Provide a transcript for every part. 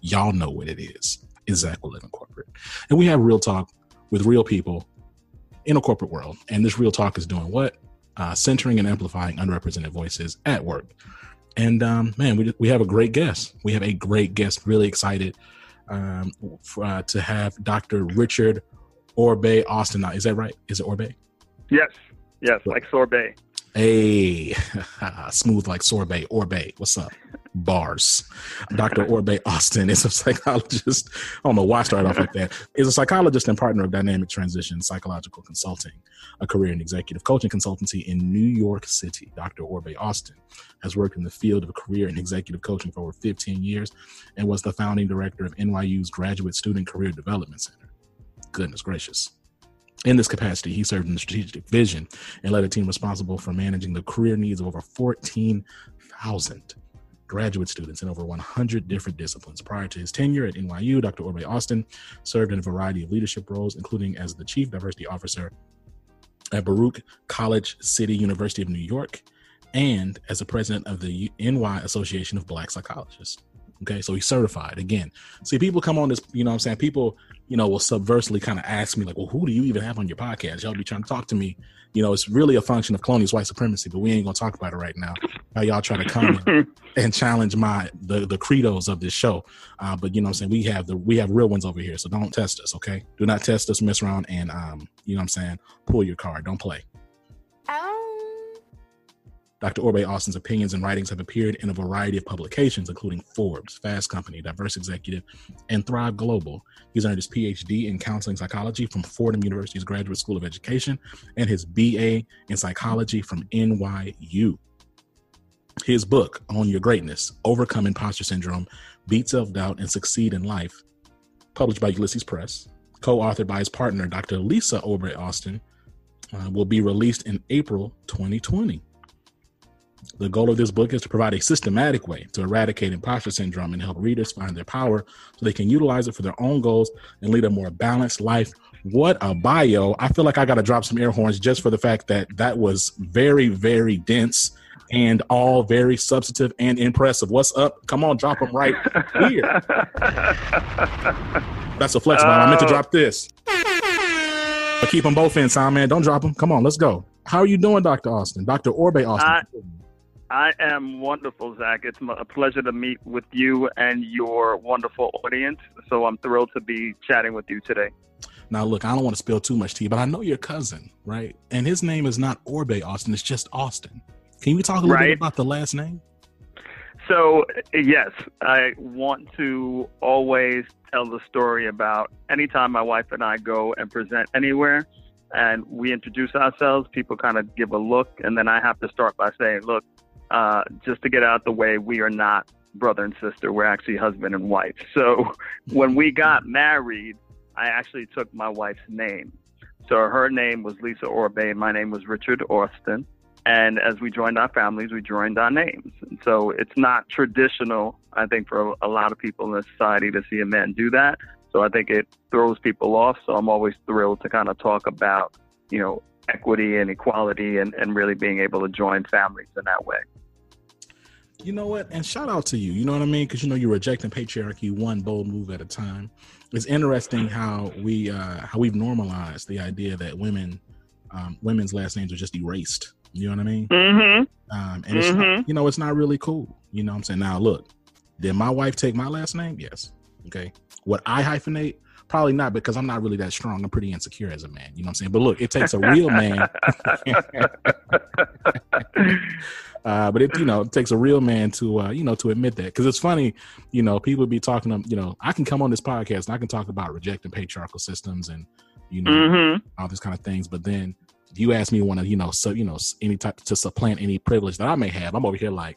Y'all know what it is. It's Zach with Living Corporate. And we have real talk with real people in a corporate world. And this real talk is doing what? Uh, centering and amplifying underrepresented voices at work. And um, man, we, we have a great guest. We have a great guest. Really excited um, for, uh, to have Dr. Richard Orbe Austin. Is that right? Is it Orbe? Yes. Yes, like sorbet. Hey, smooth like sorbet. Orbe, what's up? Bars. Dr. Orbe Austin is a psychologist. I don't know why I started off like that. Is a psychologist and partner of Dynamic Transition Psychological Consulting, a career and executive coaching consultancy in New York City. Dr. Orbe Austin has worked in the field of career and executive coaching for over 15 years and was the founding director of NYU's Graduate Student Career Development Center. Goodness gracious. In this capacity, he served in the strategic vision and led a team responsible for managing the career needs of over 14,000 graduate students in over 100 different disciplines. Prior to his tenure at NYU, Dr. Orbe Austin served in a variety of leadership roles, including as the Chief Diversity Officer at Baruch College City University of New York and as the president of the NY Association of Black Psychologists. Okay, so he's certified again. See, people come on this, you know what I'm saying? People, you know, will subversely kind of ask me, like, well, who do you even have on your podcast? Y'all be trying to talk to me. You know, it's really a function of colonial white supremacy, but we ain't gonna talk about it right now. How y'all try to come and challenge my the the credos of this show. Uh, but you know what I'm saying? We have the we have real ones over here, so don't test us, okay? Do not test us, mess around, and um, you know what I'm saying, pull your card. Don't play. Dr. Orbe Austin's opinions and writings have appeared in a variety of publications, including Forbes, Fast Company, Diverse Executive, and Thrive Global. He's earned his PhD in counseling psychology from Fordham University's Graduate School of Education and his BA in psychology from NYU. His book, Own Your Greatness Overcome Imposter Syndrome, Beat Self Doubt, and Succeed in Life, published by Ulysses Press, co authored by his partner, Dr. Lisa Orbe Austin, uh, will be released in April 2020. The goal of this book is to provide a systematic way to eradicate imposter syndrome and help readers find their power so they can utilize it for their own goals and lead a more balanced life. What a bio. I feel like I got to drop some air horns just for the fact that that was very, very dense and all very substantive and impressive. What's up? Come on, drop them right here. That's a flex, man. I meant to drop this. But keep them both in, man. Don't drop them. Come on, let's go. How are you doing, Dr. Austin? Dr. Orbe Austin. I, I am wonderful, Zach. It's a pleasure to meet with you and your wonderful audience. So I'm thrilled to be chatting with you today. Now, look, I don't want to spill too much tea, but I know your cousin, right? And his name is not Orbe Austin, it's just Austin. Can you talk a little right. bit about the last name? So, yes, I want to always tell the story about anytime my wife and I go and present anywhere and we introduce ourselves, people kind of give a look, and then I have to start by saying, look, uh, just to get out the way, we are not brother and sister. We're actually husband and wife. So when we got married, I actually took my wife's name. So her name was Lisa Orbe, my name was Richard Austin. And as we joined our families, we joined our names. And so it's not traditional, I think, for a lot of people in society to see a man do that. So I think it throws people off. So I'm always thrilled to kind of talk about, you know, equity and equality and, and really being able to join families in that way. You know what? And shout out to you. You know what I mean? Because you know you're rejecting patriarchy one bold move at a time. It's interesting how we uh, how we've normalized the idea that women um, women's last names are just erased. You know what I mean? Mm-hmm. Um, and mm-hmm. it's not, you know it's not really cool. You know what I'm saying? Now look, did my wife take my last name? Yes. Okay. What I hyphenate? Probably not because I'm not really that strong. I'm pretty insecure as a man. You know what I'm saying? But look, it takes a real man. uh, but it, you know, it takes a real man to, uh, you know, to admit that. Because it's funny, you know, people be talking. To, you know, I can come on this podcast and I can talk about rejecting patriarchal systems and, you know, mm-hmm. all these kind of things. But then you ask me one of, you know, so you know, any type to supplant any privilege that I may have. I'm over here like,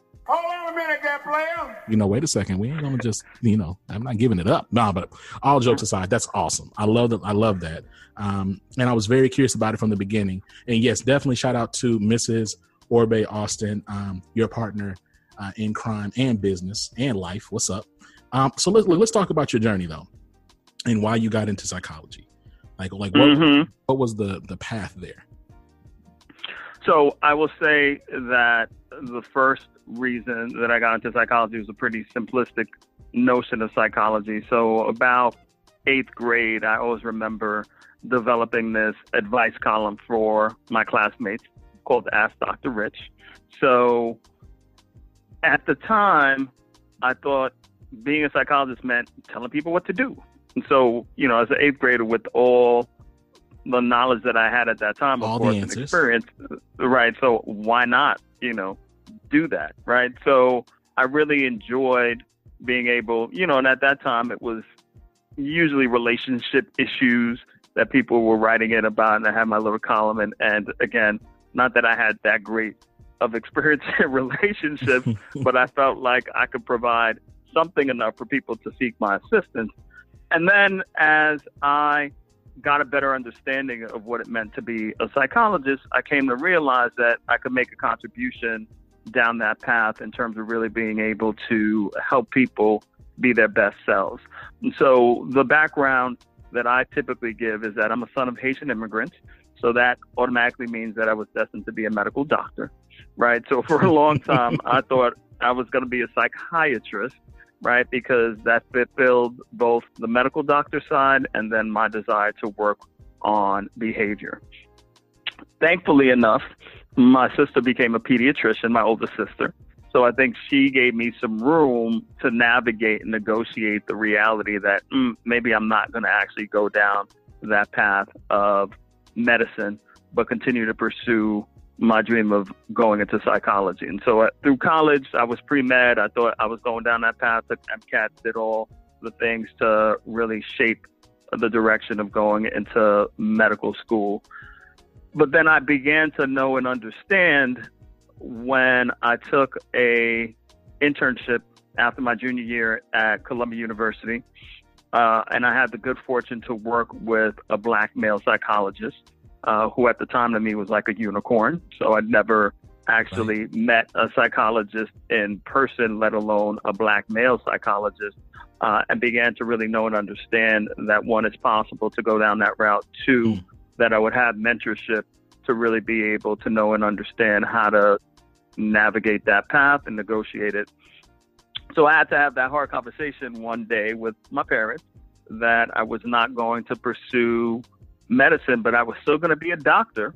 you know, wait a second, we ain't gonna just, you know, I'm not giving it up. Nah, but all jokes aside, that's awesome. I love that. I love that. Um, and I was very curious about it from the beginning. And yes, definitely shout out to Mrs. Orbe Austin, um, your partner uh, in crime and business and life. What's up? Um, so let's let's talk about your journey though, and why you got into psychology. Like, like what, mm-hmm. what was the the path there? So I will say that the first reason that I got into psychology was a pretty simplistic notion of psychology. So about eighth grade, I always remember developing this advice column for my classmates called Ask Dr. Rich. So at the time, I thought being a psychologist meant telling people what to do. And so, you know, as an eighth grader with all the knowledge that I had at that time, of all course, and experience, right? So why not, you know, do that, right? So I really enjoyed being able, you know, and at that time it was usually relationship issues that people were writing in about, and I had my little column. And, and again, not that I had that great of experience in relationships, but I felt like I could provide something enough for people to seek my assistance. And then as I got a better understanding of what it meant to be a psychologist, I came to realize that I could make a contribution down that path in terms of really being able to help people be their best selves. And so the background that I typically give is that I'm a son of Haitian immigrants. So that automatically means that I was destined to be a medical doctor, right? So for a long time, I thought I was going to be a psychiatrist, right? Because that fulfilled both the medical doctor side and then my desire to work on behavior. Thankfully enough, my sister became a pediatrician, my older sister. So I think she gave me some room to navigate and negotiate the reality that mm, maybe I'm not going to actually go down that path of medicine, but continue to pursue my dream of going into psychology. And so uh, through college, I was pre med. I thought I was going down that path. MCAT, did all the things to really shape the direction of going into medical school but then I began to know and understand when I took a internship after my junior year at Columbia University, uh, and I had the good fortune to work with a black male psychologist uh, who, at the time, to me was like a unicorn. So I'd never actually right. met a psychologist in person, let alone a black male psychologist, uh, and began to really know and understand that one, it's possible to go down that route. Two, mm that I would have mentorship to really be able to know and understand how to navigate that path and negotiate it. So I had to have that hard conversation one day with my parents that I was not going to pursue medicine, but I was still going to be a doctor.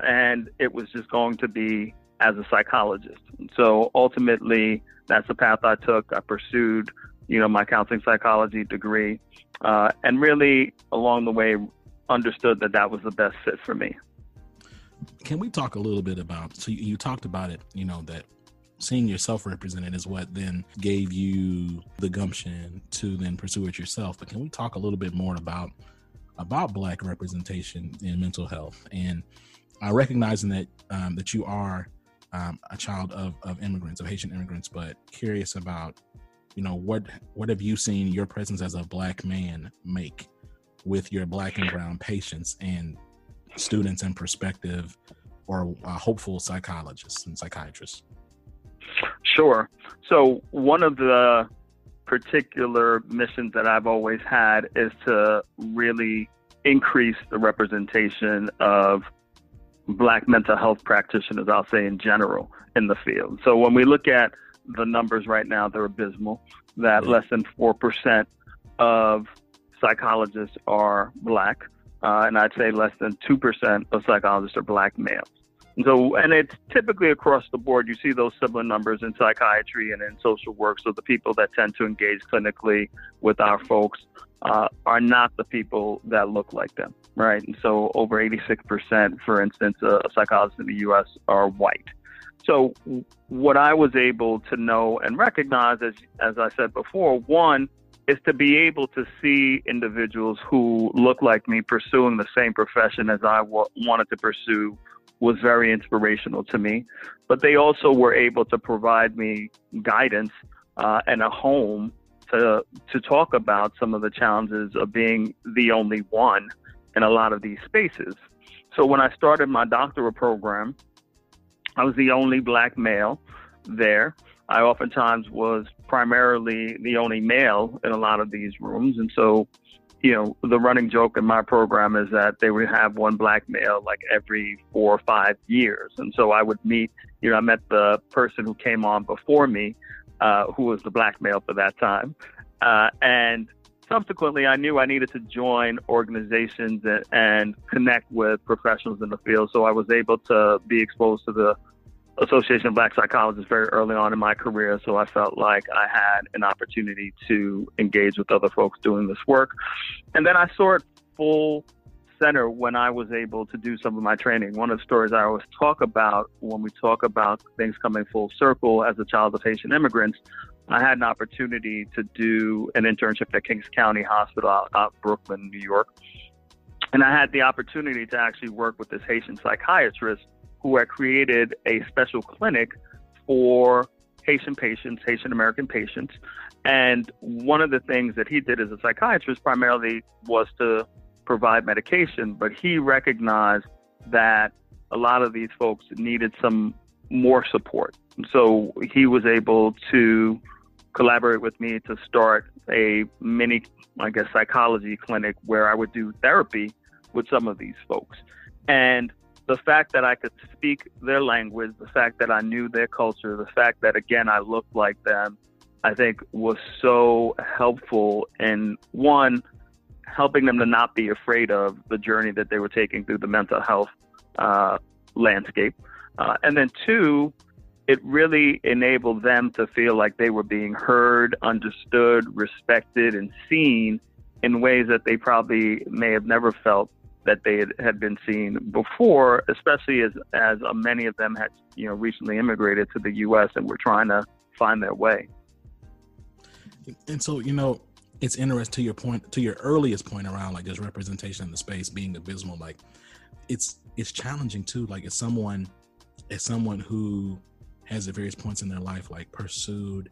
And it was just going to be as a psychologist. And so ultimately, that's the path I took. I pursued, you know, my counseling psychology degree, uh, and really along the way understood that that was the best fit for me. Can we talk a little bit about? So you, talked about it, you know, that seeing yourself represented is what then gave you the gumption to then pursue it yourself. But can we talk a little bit more about about Black representation in mental health and uh, recognizing that um, that you are um, a child of, of immigrants, of Haitian immigrants, but curious about you know what what have you seen your presence as a Black man make with your black and brown patients and students and perspective or uh, hopeful psychologists and psychiatrists? Sure. So, one of the particular missions that I've always had is to really increase the representation of black mental health practitioners, I'll say in general, in the field. So when we look at the numbers right now, they're abysmal, that less than 4% of psychologists are black. Uh, and I'd say less than 2% of psychologists are black males. And so, and it's typically across the board. You see those similar numbers in psychiatry and in social work. So the people that tend to engage clinically with our folks uh, are not the people that look like them, right? And so over 86%, for instance, uh, psychologists in the U.S. are white. So what I was able to know and recognize, as as I said before, one is to be able to see individuals who look like me pursuing the same profession as I w- wanted to pursue was very inspirational to me. But they also were able to provide me guidance uh, and a home to to talk about some of the challenges of being the only one in a lot of these spaces. So when I started my doctoral program, I was the only black male there. I oftentimes was primarily the only male in a lot of these rooms. And so, you know, the running joke in my program is that they would have one black male like every four or five years. And so I would meet, you know, I met the person who came on before me, uh, who was the black male for that time. Uh, and subsequently, I knew I needed to join organizations and, and connect with professionals in the field. So I was able to be exposed to the Association of Black Psychologists very early on in my career, so I felt like I had an opportunity to engage with other folks doing this work. And then I saw it full center when I was able to do some of my training. One of the stories I always talk about when we talk about things coming full circle as a child of Haitian immigrants, I had an opportunity to do an internship at Kings County Hospital out, out Brooklyn, New York. And I had the opportunity to actually work with this Haitian psychiatrist who had created a special clinic for Haitian patients, Haitian American patients. And one of the things that he did as a psychiatrist primarily was to provide medication, but he recognized that a lot of these folks needed some more support. So he was able to collaborate with me to start a mini, I guess, psychology clinic where I would do therapy with some of these folks. And the fact that I could speak their language, the fact that I knew their culture, the fact that again I looked like them, I think was so helpful in one helping them to not be afraid of the journey that they were taking through the mental health uh, landscape, uh, and then two, it really enabled them to feel like they were being heard, understood, respected, and seen in ways that they probably may have never felt that they had, had been seen before, especially as as uh, many of them had you know recently immigrated to the U.S. and were trying to find their way. And so you know, it's interesting to your point to your earliest point around like this representation in the space being abysmal. Like, it's it's challenging too. Like, as someone as someone who has at various points in their life like pursued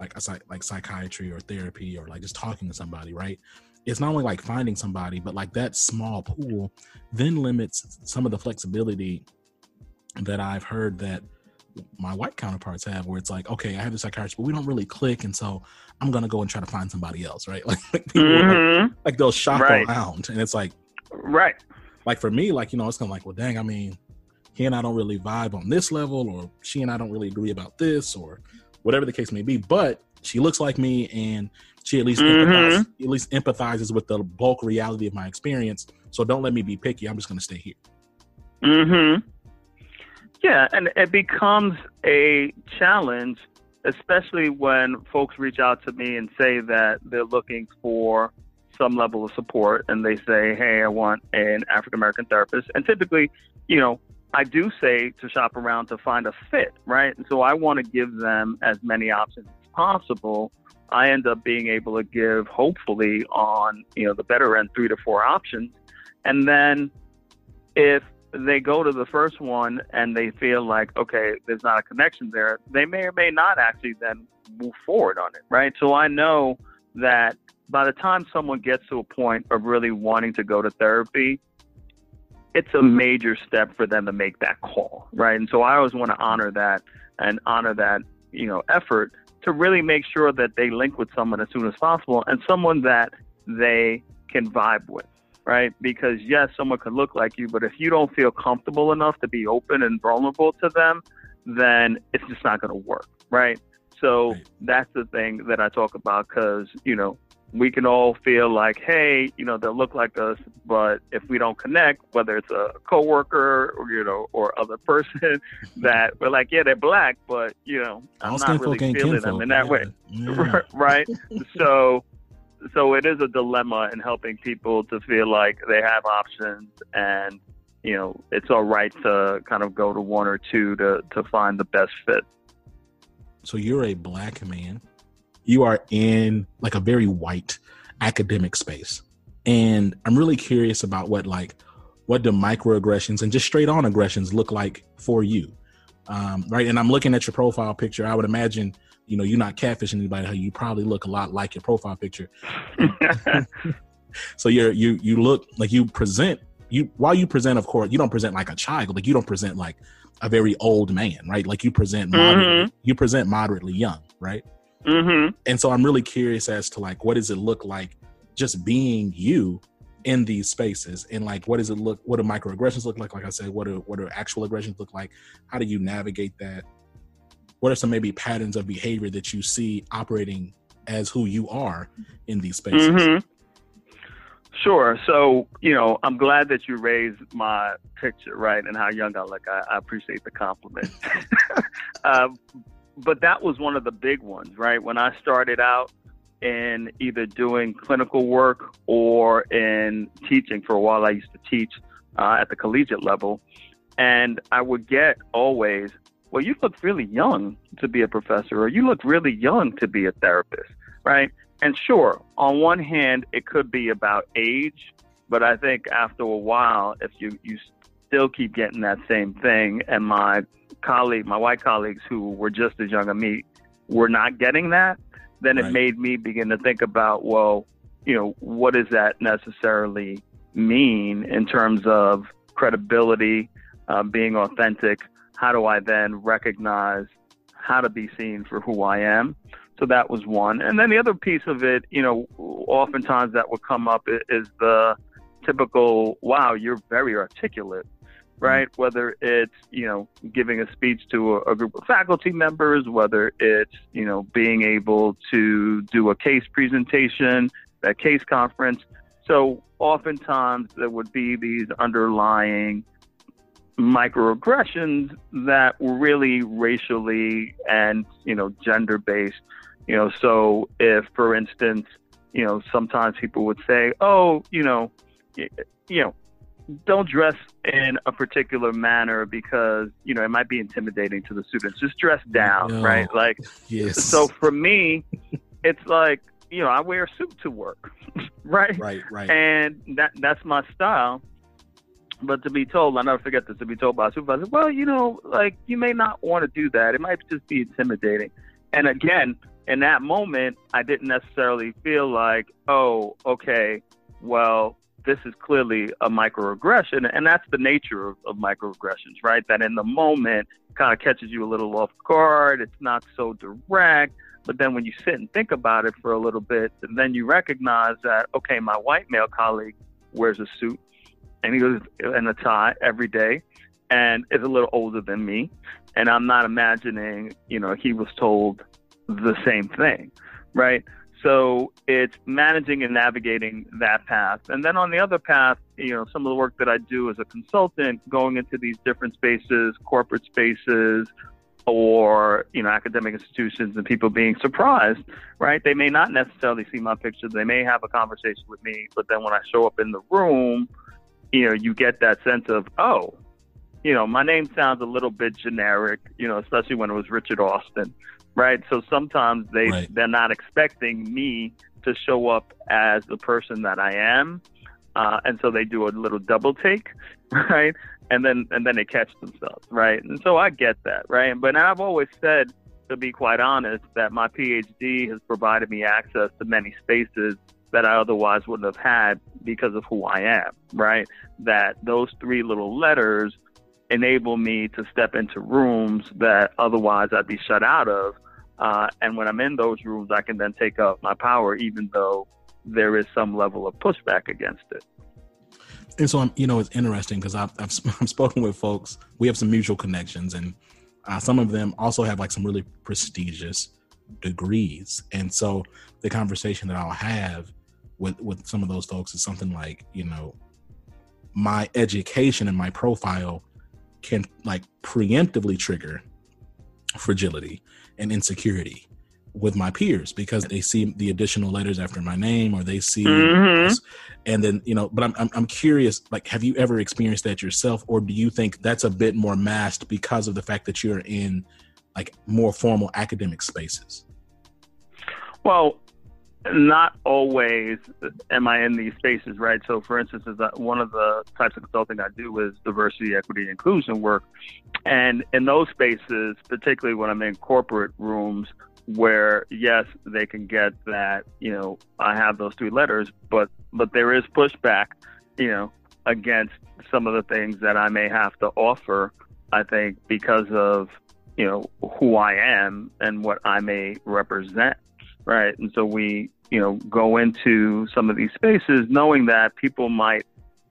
like a, like psychiatry or therapy or like just talking to somebody, right? It's not only like finding somebody, but like that small pool then limits some of the flexibility that I've heard that my white counterparts have where it's like, okay, I have a psychiatrist, but we don't really click. And so I'm going to go and try to find somebody else. Right. Like, like people mm-hmm. like, like, they'll shop right. around and it's like, right. Like for me, like, you know, it's kind of like, well, dang, I mean, he and I don't really vibe on this level, or she and I don't really agree about this, or whatever the case may be. But she looks like me and she at least mm-hmm. empathizes, at least empathizes with the bulk reality of my experience. So don't let me be picky. I'm just going to stay here. Hmm. Yeah, and it becomes a challenge, especially when folks reach out to me and say that they're looking for some level of support, and they say, "Hey, I want an African American therapist." And typically, you know, I do say to shop around to find a fit, right? And so I want to give them as many options possible I end up being able to give, hopefully, on you know the better end, three to four options, and then if they go to the first one and they feel like okay, there's not a connection there, they may or may not actually then move forward on it, right? So I know that by the time someone gets to a point of really wanting to go to therapy, it's a mm-hmm. major step for them to make that call, right? And so I always want to honor that and honor that, you know, effort to really make sure that they link with someone as soon as possible and someone that they can vibe with. right? Because yes, someone could look like you, but if you don't feel comfortable enough to be open and vulnerable to them, then it's just not going to work, right? So right. that's the thing that I talk about because, you know, we can all feel like, hey, you know, they'll look like us, but if we don't connect, whether it's a coworker or you know or other person, that we're like, yeah, they're black, but you know, I'm not really feeling them in that way, yeah. right? so, so it is a dilemma in helping people to feel like they have options and you know it's all right to kind of go to one or two to to find the best fit. So you're a black man you are in like a very white academic space. And I'm really curious about what like what do microaggressions and just straight on aggressions look like for you. Um, right. And I'm looking at your profile picture. I would imagine, you know, you're not catfishing anybody, you probably look a lot like your profile picture. so you're you you look like you present you while you present, of course, you don't present like a child, like you don't present like a very old man, right? Like you present mm-hmm. you present moderately young, right? Mm-hmm. And so I'm really curious as to like, what does it look like just being you in these spaces? And like what does it look what do microaggressions look like? Like i said what do what do actual aggressions look like? How do you navigate that? What are some maybe patterns of behavior that you see operating as who you are in these spaces? Mm-hmm. sure. So you know i'm glad that you raised my picture right and how young i look. I, I appreciate the compliment. Um, but that was one of the big ones, right? When I started out in either doing clinical work or in teaching for a while, I used to teach uh, at the collegiate level. And I would get always, well, you look really young to be a professor, or you look really young to be a therapist, right? And sure, on one hand, it could be about age, but I think after a while, if you, you still keep getting that same thing, and my colleague, my white colleagues who were just as young as me, were not getting that, then it made me begin to think about, well, you know, what does that necessarily mean in terms of credibility, uh, being authentic? How do I then recognize how to be seen for who I am? So that was one. And then the other piece of it, you know, oftentimes that would come up is the typical, wow, you're very articulate Mm-hmm. right? Whether it's, you know, giving a speech to a, a, group of faculty members, whether it's, you know, being able to do a case presentation, a case conference. So oftentimes there would be these underlying microaggressions that were really racially and, you know, gender based. You know, so if, for instance, you know, sometimes people would say, oh, you know, you know, don't dress in a particular manner because you know it might be intimidating to the students. Just dress down, no. right? Like, yes. So for me, it's like you know I wear a suit to work, right? Right, right. And that that's my style. But to be told, I never forget this. To be told by a supervisor, well, you know, like you may not want to do that. It might just be intimidating. And again, in that moment, I didn't necessarily feel like, oh, okay, well, this is clearly a microaggression, and that's the nature of, of microaggressions, right? That in the moment kind of catches you a little off guard. It's not so direct, but then when you sit and think about it for a little bit, then you recognize that okay, my white male colleague wears a suit and he goes in a tie every day, and is a little older than me, and I'm not imagining, you know, he was told the same thing, right? So it's managing and navigating that path. And then on the other path, you know, some of the work that I do as a consultant, going into these different spaces, corporate spaces, or you know academic institutions and people being surprised right? They may not necessarily see my picture. They may have a conversation with me but then when i show up in the room you know you get that sense of oh you know my name sounds a little bit generic you know especially when it was richard austin right? So sometimes they right. they're not expecting me to show up as the person that I am, uh, and so they do a little double take, right? And then and then they catch themselves, right? And so I get that, right? But I've always said, to be quite honest, that my PhD has provided me access to many spaces that I otherwise wouldn't have had because of who I am, right? That those three little letters enable me to step into rooms that otherwise I'd be shut out of. Uh, and when I'm in those rooms, I can then take up my power, even though there is some level of pushback against it. And so I'm, you know, it's interesting because I've, I've, I've spoken with folks. We have some mutual connections, and uh, some of them also have like some really prestigious degrees. And so the conversation that I'll have with with some of those folks is something like, you know, my education and my profile can like preemptively trigger fragility and insecurity with my peers because they see the additional letters after my name or they see mm-hmm. and then you know but I'm, I'm, I'm curious like have you ever experienced that yourself or do you think that's a bit more masked because of the fact that you're in like more formal academic spaces well not always am I in these spaces, right? So, for instance, is that one of the types of consulting I do is diversity, equity, inclusion work, and in those spaces, particularly when I'm in corporate rooms, where yes, they can get that, you know, I have those three letters, but but there is pushback, you know, against some of the things that I may have to offer. I think because of you know who I am and what I may represent right? And so we, you know, go into some of these spaces knowing that people might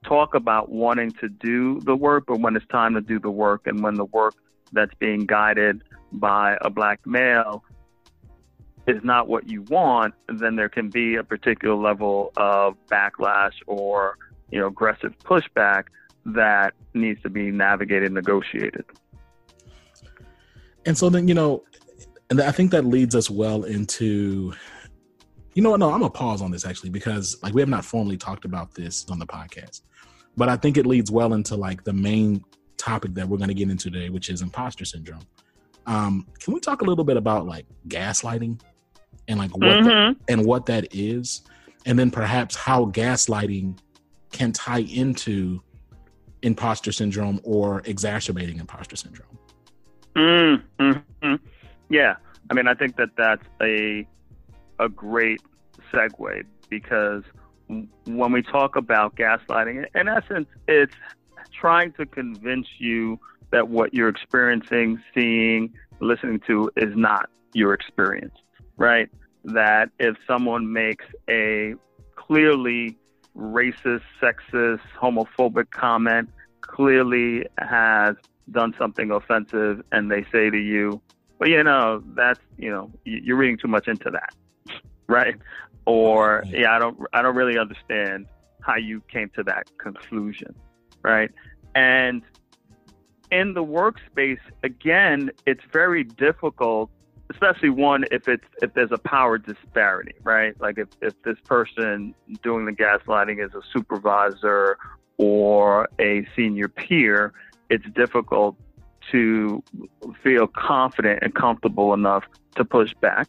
talk about wanting to do the work, but when it's time to do the work and when the work that's being guided by a black male is not what you want, then there can be a particular level of backlash or, you know, aggressive pushback that needs to be navigated, negotiated. And so then, you know, and I think that leads us well into you know what? No, I'm gonna pause on this actually because like we have not formally talked about this on the podcast, but I think it leads well into like the main topic that we're gonna get into today, which is imposter syndrome. Um, can we talk a little bit about like gaslighting and like what mm-hmm. and what that is, and then perhaps how gaslighting can tie into imposter syndrome or exacerbating imposter syndrome? Mm-hmm. Yeah, I mean, I think that that's a a great segue because when we talk about gaslighting, in essence, it's trying to convince you that what you're experiencing, seeing, listening to is not your experience, right? That if someone makes a clearly racist, sexist, homophobic comment, clearly has done something offensive, and they say to you, but you know, that's you know, you're reading too much into that, right? Or yeah, I don't, I don't really understand how you came to that conclusion, right? And in the workspace, again, it's very difficult, especially one if it's if there's a power disparity, right? Like if, if this person doing the gaslighting is a supervisor or a senior peer, it's difficult to feel confident and comfortable enough to push back.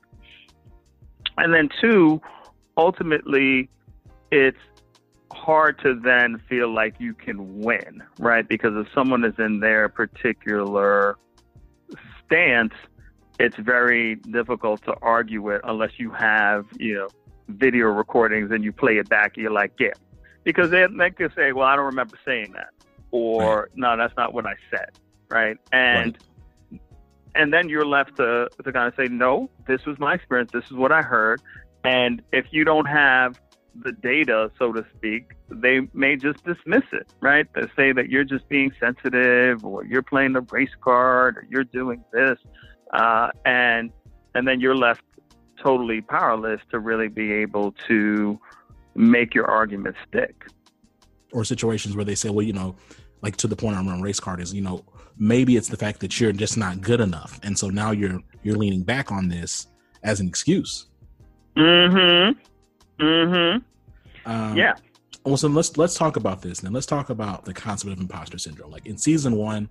And then, two, ultimately, it's hard to then feel like you can win, right? Because if someone is in their particular stance, it's very difficult to argue it unless you have, you know, video recordings and you play it back. You're like, yeah, because they, they could say, well, I don't remember saying that, or no, that's not what I said right? And right. and then you're left to to kind of say, no, this was my experience. This is what I heard. And if you don't have the data, so to speak, they may just dismiss it, right? They say that you're just being sensitive, or you're playing the race card, or you're doing this, uh, and and then you're left totally powerless to really be able to make your argument stick. Or situations where they say, well, you know, like to the point I'm on race card is, you know, maybe it's the fact that you're just not good enough. And so now you're you're leaning back on this as an excuse. Mm-hmm. Mm-hmm. Um, yeah. well so let's let's talk about this now let's talk about the concept of imposter syndrome. Like in season one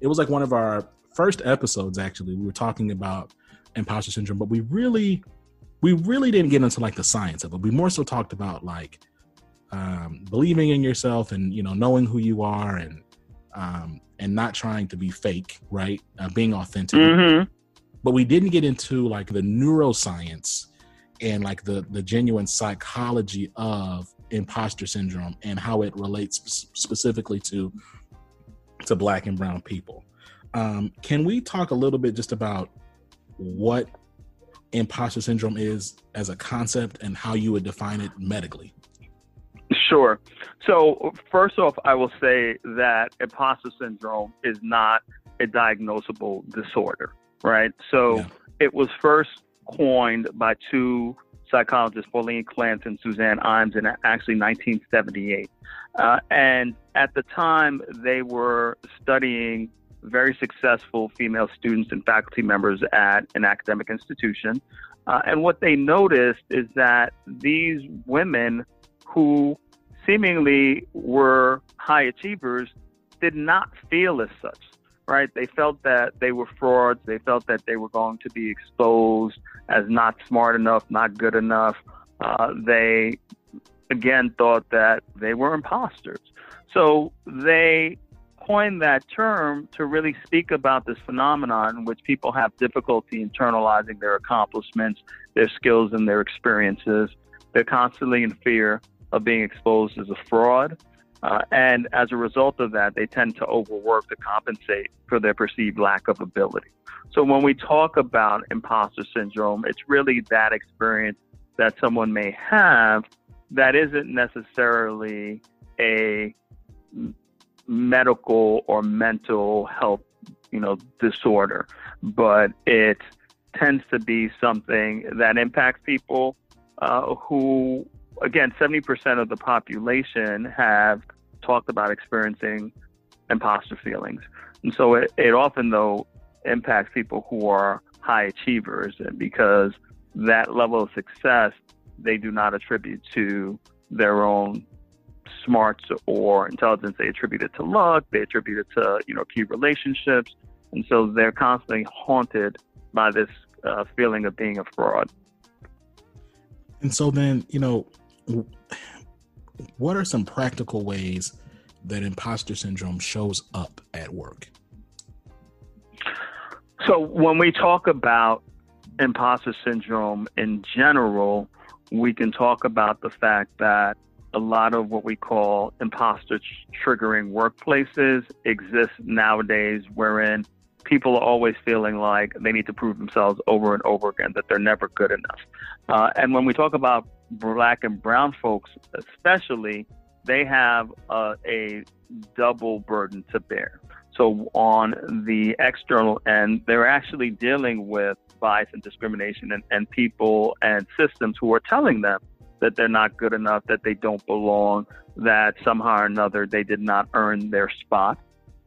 it was like one of our first episodes actually. We were talking about imposter syndrome but we really we really didn't get into like the science of it. We more so talked about like um, believing in yourself and you know knowing who you are and um, and not trying to be fake, right? Uh, being authentic. Mm-hmm. But we didn't get into like the neuroscience and like the the genuine psychology of imposter syndrome and how it relates specifically to to black and brown people. Um, can we talk a little bit just about what imposter syndrome is as a concept and how you would define it medically? Sure. So, first off, I will say that imposter syndrome is not a diagnosable disorder, right? So, yeah. it was first coined by two psychologists, Pauline Clance and Suzanne Imes, in actually 1978. Uh, and at the time, they were studying very successful female students and faculty members at an academic institution. Uh, and what they noticed is that these women who seemingly were high achievers did not feel as such, right? They felt that they were frauds. They felt that they were going to be exposed as not smart enough, not good enough. Uh, they, again, thought that they were imposters. So they coined that term to really speak about this phenomenon in which people have difficulty internalizing their accomplishments, their skills, and their experiences. They're constantly in fear of being exposed as a fraud. Uh, and as a result of that, they tend to overwork to compensate for their perceived lack of ability. So when we talk about imposter syndrome, it's really that experience that someone may have that isn't necessarily a medical or mental health, you know, disorder, but it tends to be something that impacts people uh, who again, 70% of the population have talked about experiencing imposter feelings. And so it, it often, though, impacts people who are high achievers because that level of success they do not attribute to their own smarts or intelligence. They attribute it to luck. They attribute it to you know key relationships, and so they're constantly haunted by this uh, feeling of being a fraud. And so then you know what are some practical ways that imposter syndrome shows up at work? So, when we talk about imposter syndrome in general, we can talk about the fact that a lot of what we call imposter triggering workplaces exist nowadays, wherein people are always feeling like they need to prove themselves over and over again, that they're never good enough. Uh, and when we talk about black and brown folks, especially, they have a double burden to bear. So, on the external end, they're actually dealing with bias and discrimination and, and people and systems who are telling them that they're not good enough, that they don't belong, that somehow or another they did not earn their spot.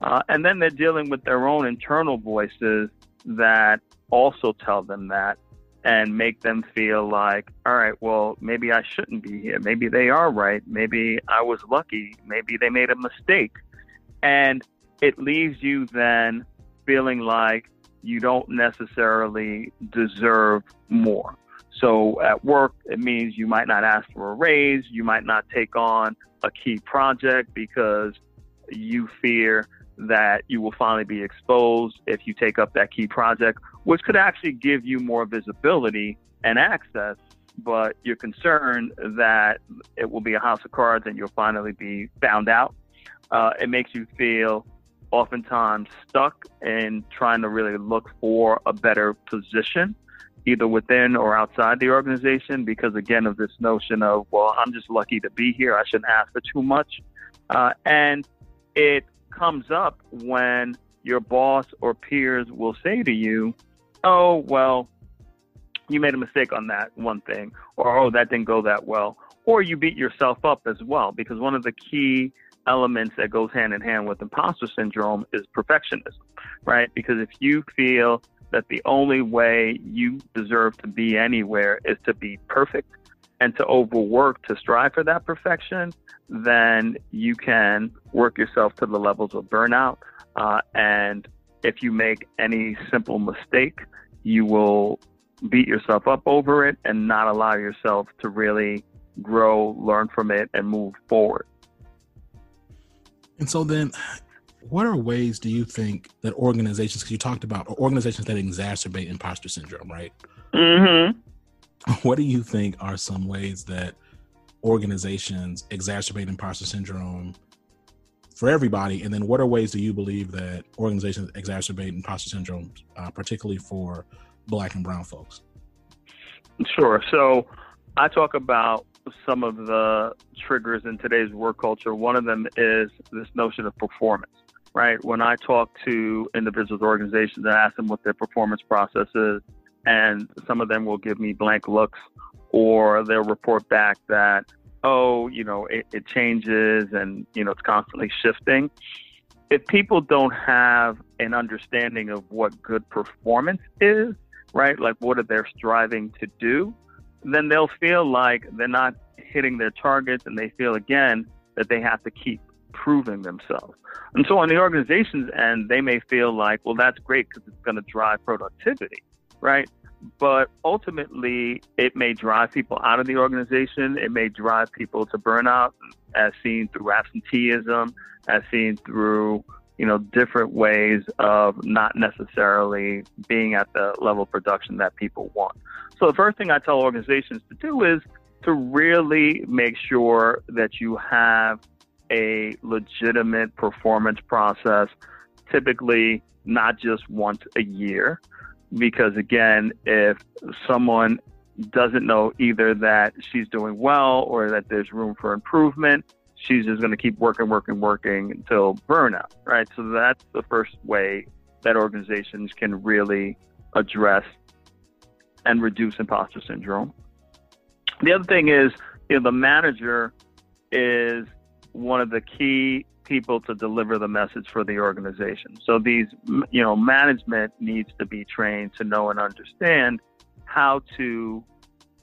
Uh, and then they're dealing with their own internal voices that also tell them that and make them feel like, all right, well, maybe I shouldn't be here. Maybe they are right. Maybe I was lucky. Maybe they made a mistake. And it leaves you then feeling like you don't necessarily deserve more. So at work, it means you might not ask for a raise. You might not take on a key project because you fear that you will finally be exposed if you take up that key project, which could actually give you more visibility and access. But you're concerned that it will be a house of cards and you'll finally be found out. Uh, it makes you feel oftentimes stuck in trying to really look for a better position, either within or outside the organization, because again, of this notion of, well, I'm just lucky to be here. I shouldn't ask for too much. Uh, and it comes up when your boss or peers will say to you, oh, well, you made a mistake on that one thing, or oh, that didn't go that well, or you beat yourself up as well, because one of the key elements that goes hand in hand with imposter syndrome is perfectionism, right? Because if you feel that the only way you deserve to be anywhere is to be perfect and to overwork to strive for that perfection, then you can work yourself to the levels of burnout. Uh, and if you make any simple mistake, you will beat yourself up over it and not allow yourself to really grow, learn from it, and move forward. And so then, what are ways do you think that organizations, because you talked about organizations that exacerbate imposter syndrome, right? Mm-hmm. What do you think are some ways that organizations exacerbate imposter syndrome for everybody? And then what are ways do you believe that organizations exacerbate imposter syndrome, uh, particularly for black and brown folks? Sure. So I talk about some of the triggers in today's work culture. One of them is this notion of performance, right? When I talk to individuals, organizations, and ask them what their performance process is, and some of them will give me blank looks or they'll report back that, oh, you know, it, it changes and, you know, it's constantly shifting. If people don't have an understanding of what good performance is, right? Like what are they striving to do? Then they'll feel like they're not hitting their targets and they feel again that they have to keep proving themselves. And so on the organization's end, they may feel like, well, that's great because it's going to drive productivity, right? But ultimately, it may drive people out of the organization. It may drive people to burnout, as seen through absenteeism, as seen through you know, different ways of not necessarily being at the level of production that people want. So the first thing I tell organizations to do is to really make sure that you have a legitimate performance process, typically not just once a year. Because again, if someone doesn't know either that she's doing well or that there's room for improvement, she's just going to keep working, working, working until burnout, right? So that's the first way that organizations can really address and reduce imposter syndrome. The other thing is, you know, the manager is one of the key people to deliver the message for the organization. So these, you know, management needs to be trained to know and understand how to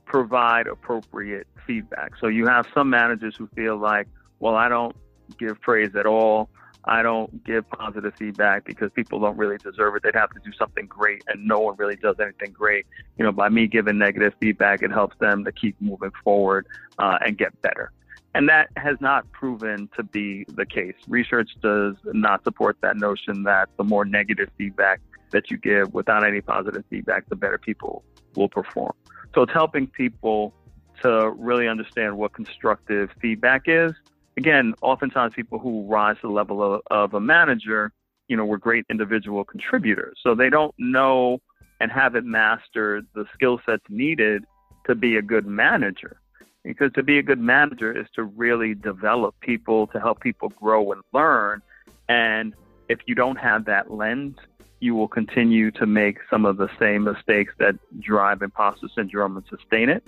provide appropriate feedback. So you have some managers who feel like, well, I don't give praise at all. I don't give positive feedback because people don't really deserve it. They'd have to do something great, and no one really does anything great. You know, by me giving negative feedback, it helps them to keep moving forward uh, and get better. And that has not proven to be the case. Research does not support that notion that the more negative feedback that you give without any positive feedback, the better people will perform. So it's helping people to really understand what constructive feedback is again, oftentimes people who rise to the level of, of a manager, you know, were great individual contributors. So they don't know and haven't mastered the skill sets needed to be a good manager. Because to be a good manager is to really develop people, to help people grow and learn. And if you don't have that lens, you will continue to make some of the same mistakes that drive imposter syndrome and sustain it.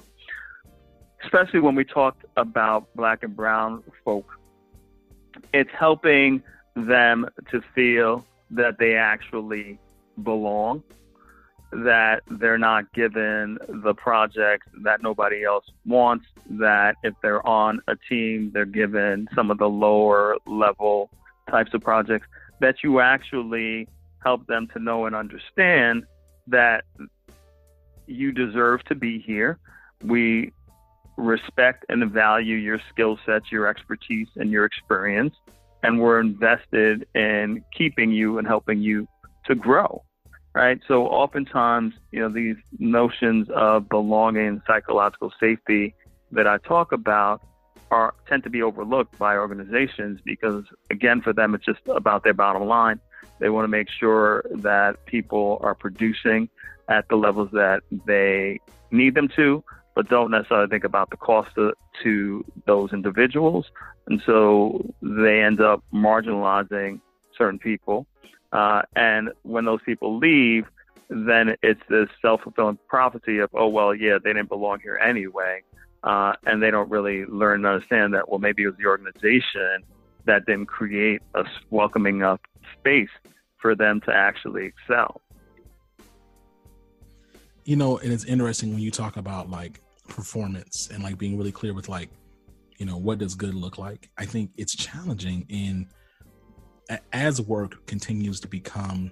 Especially when we talked about black and brown folk, it's helping them to feel that they actually belong, that they're not given the projects that nobody else wants, that if they're on a team, they're given some of the lower level types of projects, that you actually help them to know and understand that you deserve to be here. We respect and value your skill sets, your expertise, and your experience. And we're invested in keeping you and helping you to grow. Right. So oftentimes, you know, these notions of belonging, psychological safety that I talk about are tend to be overlooked by organizations because again, for them, it's just about their bottom line. They want to make sure that people are producing at the levels that they need them to, but don't necessarily think about the cost to, to those individuals. And so they end up marginalizing certain people. Uh, and when those people leave, then it's this self fulfilling prophecy of, oh, well, yeah, they didn't belong here anyway. Uh, and they don't really learn and understand that, well, maybe it was the organization that didn't create a welcoming enough space for them to actually excel you know, and it's interesting when you talk about like performance and like being really clear with like, you know, what does good look like? I think it's challenging in as work continues to become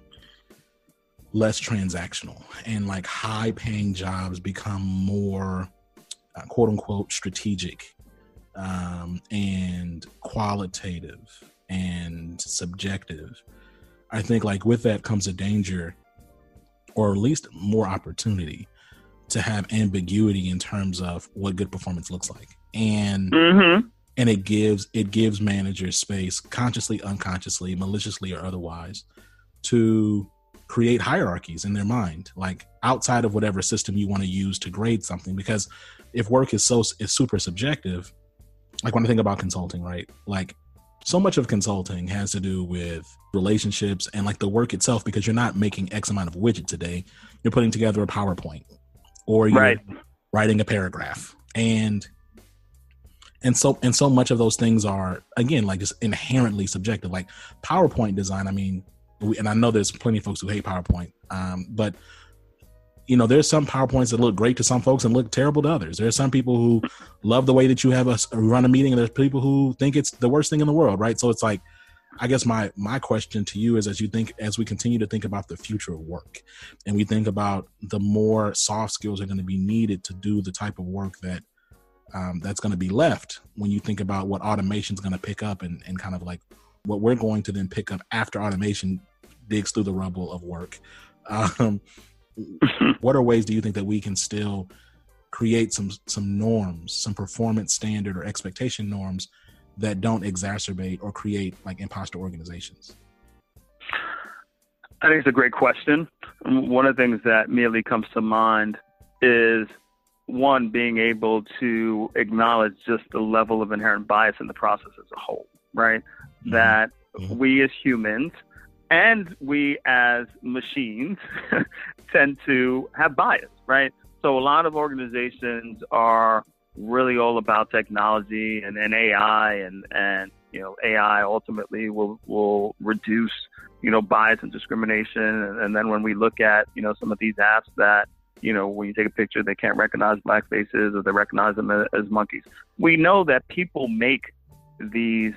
less transactional and like high paying jobs become more uh, quote unquote strategic um, and qualitative and subjective. I think like with that comes a danger or at least more opportunity to have ambiguity in terms of what good performance looks like and mm-hmm. And it gives it gives managers space consciously unconsciously maliciously or otherwise to create hierarchies in their mind, like outside of whatever system you want to use to grade something. Because if work is so is super subjective, like when I think about consulting, right? Like so much of consulting has to do with relationships and like the work itself because you're not making X amount of widget today. You're putting together a PowerPoint or you're right. writing a paragraph. And and so and so much of those things are again like just inherently subjective. Like powerpoint design i mean we, and i know there's plenty of folks who hate powerpoint um, but you know there's some powerpoints that look great to some folks and look terrible to others. There's some people who love the way that you have us run a meeting and there's people who think it's the worst thing in the world right? So it's like i guess my my question to you is as you think as we continue to think about the future of work and we think about the more soft skills are going to be needed to do the type of work that um, that's going to be left when you think about what automation is going to pick up and, and kind of like what we're going to then pick up after automation digs through the rubble of work. Um, what are ways do you think that we can still create some some norms, some performance standard or expectation norms that don't exacerbate or create like imposter organizations? I think it's a great question. One of the things that immediately comes to mind is one being able to acknowledge just the level of inherent bias in the process as a whole, right? Mm-hmm. That mm-hmm. we as humans and we as machines tend to have bias, right? So a lot of organizations are really all about technology and, and AI and, and you know AI ultimately will will reduce you know bias and discrimination and, and then when we look at you know some of these apps that you know, when you take a picture, they can't recognize black faces or they recognize them as, monkeys. We know that people make these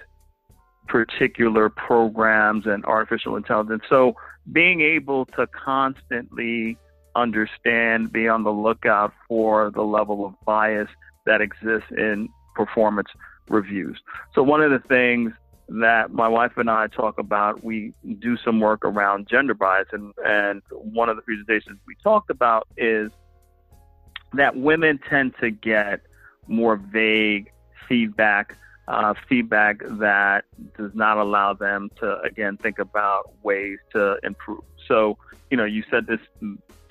particular programs and artificial intelligence. So being able to constantly understand, be on the lookout for the level of bias that exists in performance reviews. So one of the things that my wife and I talk about. We do some work around gender bias, and, and one of the presentations we talked about is that women tend to get more vague feedback, uh, feedback that does not allow them to, again, think about ways to improve. So, you know, you said this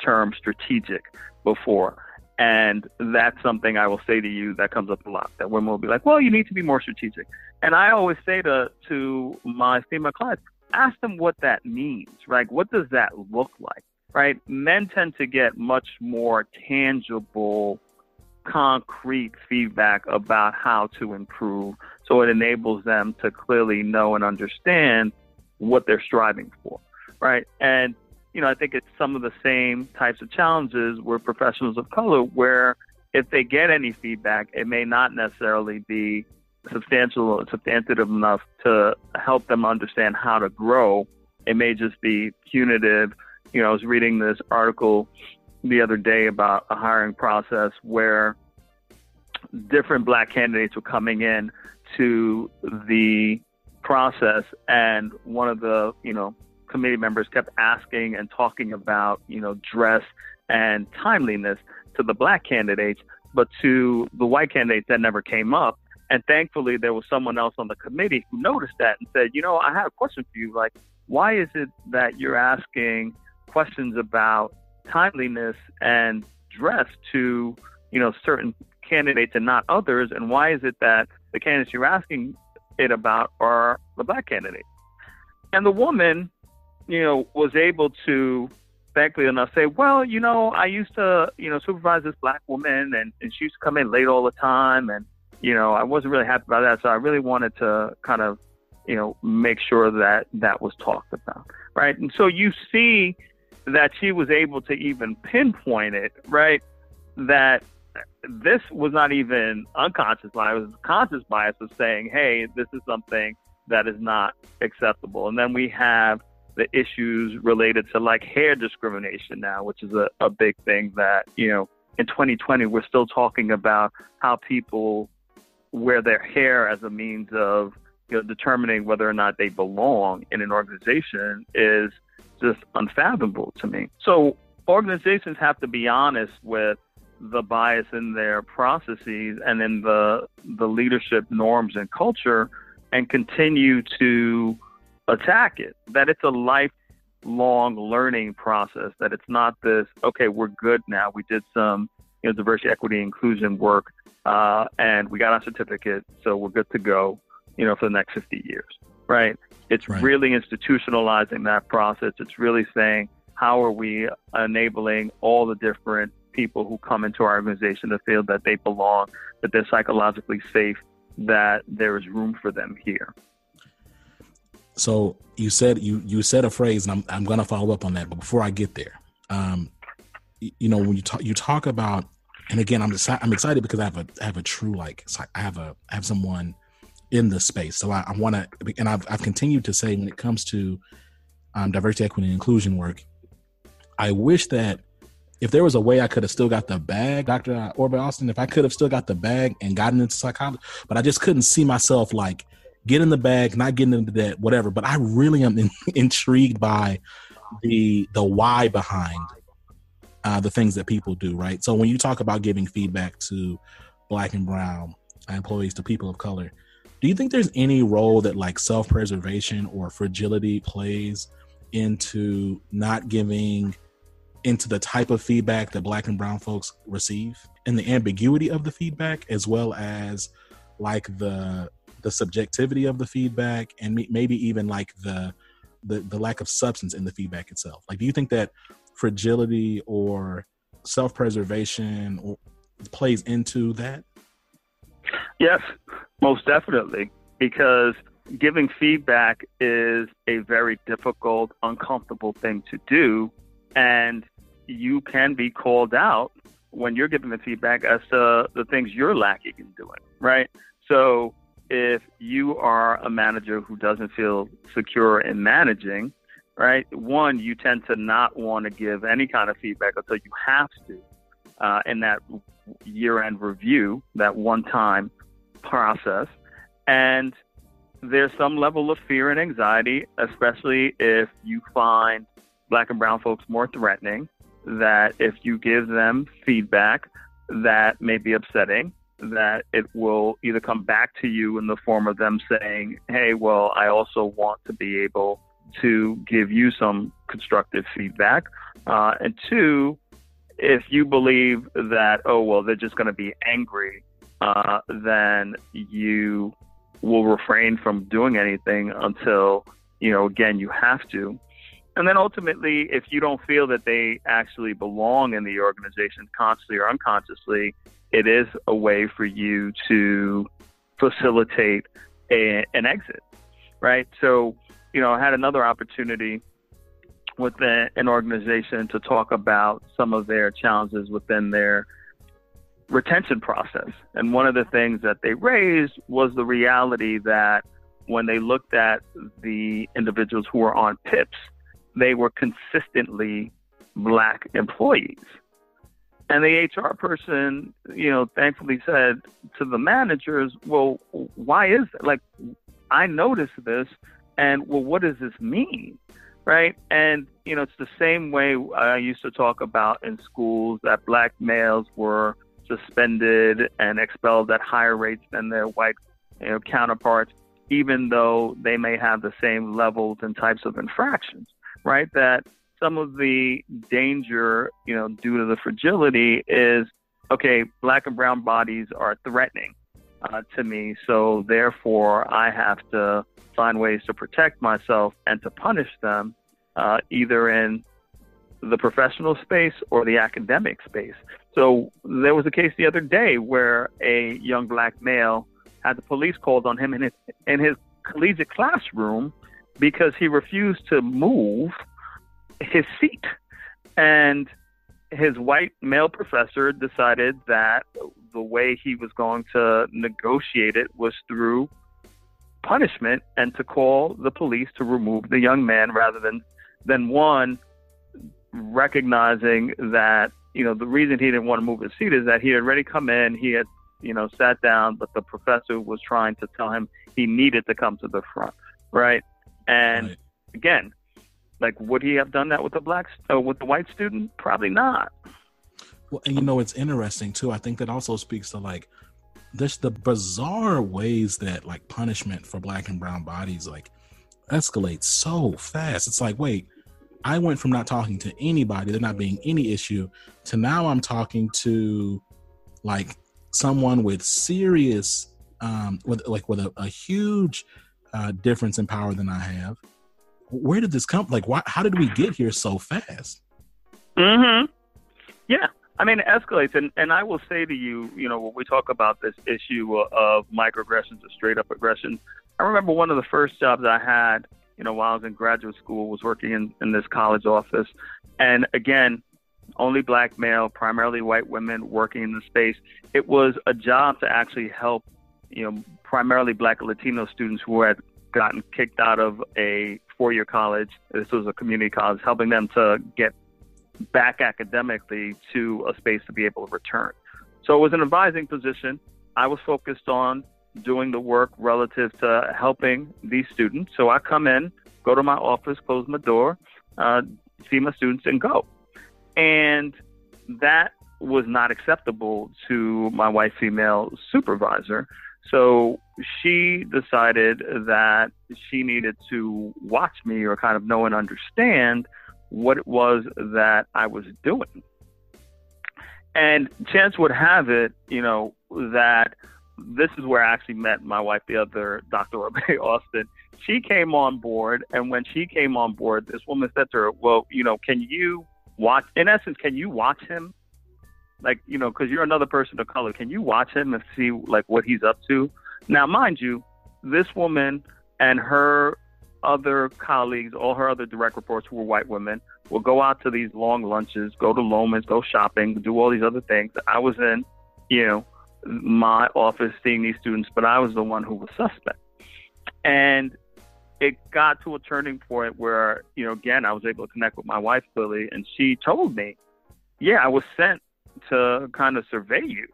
term strategic before. And that's something I will say to you that comes up a lot. That women will be like, "Well, you need to be more strategic." And I always say to to my female clients, ask them what that means. Right? What does that look like? Right? Men tend to get much more tangible, concrete feedback about how to improve, so it enables them to clearly know and understand what they're striving for. Right? And you know, I think it's some of the same types of challenges with professionals of color where if they get any feedback, it may not necessarily be substantial or substantive enough to help them understand how to grow. It may just be punitive. You know, I was reading this article the other day about a hiring process where different black candidates were coming in to the process and one of the, you know, committee members kept asking and talking about, you know, dress and timeliness to the black candidates, but to the white candidates that never came up. And thankfully, there was someone else on the committee who noticed that and said, you know, I have a question for you. Like, why is it that you're asking questions about timeliness and dress to, you know, certain candidates and not others? And why is it that the candidates you're asking it about are the black candidates? And the woman you know, was able to, thankfully enough, say, well, you know, I used to, you know, supervise this black woman and, and she used to come in late all the time. And, you know, I wasn't really happy about that. So I really wanted to kind of, you know, make sure that that was talked about. Right. And so you see that she was able to even pinpoint it, right? That this was not even unconscious bias, it was conscious bias of saying, hey, this is something that is not acceptable. And then we have the issues related to like hair discrimination now, which is a, a big thing that, you know, in 2020, we're still talking about how people wear their hair as a means of, you know, determining whether or not they belong in an organization is just unfathomable to me. So organizations have to be honest with the bias in their processes and in the the leadership norms and culture and continue to attack it, that it's a life long learning process. That it's not this okay, we're good now. We did some you know diversity, equity, inclusion work, uh, and we got our certificate, so we're good to go. You know, for the next 50 years, right? It's right. really institutionalizing that process. It's really saying how are we enabling all the different people who come into our organization to feel that they belong, that they're psychologically safe, that there is room for them here. So you said you you said a phrase, and I'm I'm to follow up on that. But before I get there, um, you know, when you talk you talk about, and again, I'm I'm excited because I have a I have a true like I have a I have someone in the space. So I, I want to, and I've I've continued to say when it comes to um, diversity, equity, and inclusion work, I wish that if there was a way I could have still got the bag, Dr. Orbe Austin, if I could have still got the bag and gotten into psychology, but I just couldn't see myself like get in the bag, not getting into that, whatever. But I really am in, intrigued by the the why behind uh, the things that people do, right? So when you talk about giving feedback to black and brown employees, to people of color, do you think there's any role that like self preservation or fragility plays into not giving into the type of feedback that black and brown folks receive and the ambiguity of the feedback as well as like the the subjectivity of the feedback and maybe even like the the, the lack of substance in the feedback itself like do you think that fragility or self-preservation plays into that yes most definitely because giving feedback is a very difficult uncomfortable thing to do and you can be called out when you're giving the feedback as to the things you're lacking in doing, right? So if you are a manager who doesn't feel secure in managing, right? One, you tend to not want to give any kind of feedback until you have to uh, in that year-end review, that one-time process, and there's some level of fear and anxiety, especially if you find black and brown folks more threatening that if you give them feedback that may be upsetting, that it will either come back to you in the form of them saying, hey, well, I also want to be able to give you some constructive feedback. Uh, and two, if you believe that, oh, well, they're just going to be angry, uh, then you will refrain from doing anything until, you know, again, you have to. And then ultimately, if you don't feel that they actually belong in the organization consciously or unconsciously, it is a way for you to facilitate a, an exit, right? So, you know, I had another opportunity with an organization to talk about some of their challenges within their retention process. And one of the things that they raised was the reality that when they looked at the individuals who were on PIPs, they were consistently black employees. And the HR person, you know, thankfully said to the managers, well, why is that? Like, I noticed this, and well, what does this mean? Right. And, you know, it's the same way I used to talk about in schools that black males were suspended and expelled at higher rates than their white you know, counterparts, even though they may have the same levels and types of infractions right? That some of the danger, you know, due to the fragility is okay, black and brown bodies are threatening uh, to me. So therefore, I have to find ways to protect myself and to punish them uh, either in the professional space or the academic space. So there was a case the other day where a young black male had the police called on him in his in his collegiate classroom because he refused to move his seat. And his white male professor decided that the way he was going to negotiate it was through punishment and to call the police to remove the young man rather than than one recognizing that you know the reason he didn't want to move his seat is that he had already come in he had you know sat down but the professor was trying to tell him he needed to come to the front right and right. again, like, would he have done that with the black, uh, with the white student? Probably not. Well, and you know, it's interesting too. I think that also speaks to like, there's the bizarre ways that like punishment for black and brown bodies like escalates so fast. It's like, wait, I went from not talking to anybody, there not being any issue, to now I'm talking to like someone with serious, um, with like with a, a huge uh, difference in power than I have. Where did this come? Like, why? How did we get here so fast? Mm-hmm. Yeah, I mean, it escalates, and and I will say to you, you know, when we talk about this issue of microaggressions or straight up aggression, I remember one of the first jobs I had, you know, while I was in graduate school, was working in in this college office, and again, only black male, primarily white women working in the space. It was a job to actually help, you know, primarily black and Latino students who had gotten kicked out of a four year college. This was a community college, helping them to get back academically to a space to be able to return. So it was an advising position. I was focused on doing the work relative to helping these students. So I come in, go to my office, close my door, uh, see my students, and go. And that was not acceptable to my white female supervisor. So she decided that she needed to watch me or kind of know and understand what it was that I was doing. And chance would have it, you know, that this is where I actually met my wife, the other Dr. Orbe Austin. She came on board, and when she came on board, this woman said to her, "Well, you know, can you watch? In essence, can you watch him? Like, you know, because you're another person of color. Can you watch him and see like what he's up to?" Now, mind you, this woman and her other colleagues, all her other direct reports who were white women, will go out to these long lunches, go to Loehmann's, go shopping, do all these other things. I was in, you know, my office seeing these students, but I was the one who was suspect. And it got to a turning point where, you know, again, I was able to connect with my wife, Lily, and she told me, yeah, I was sent to kind of survey you,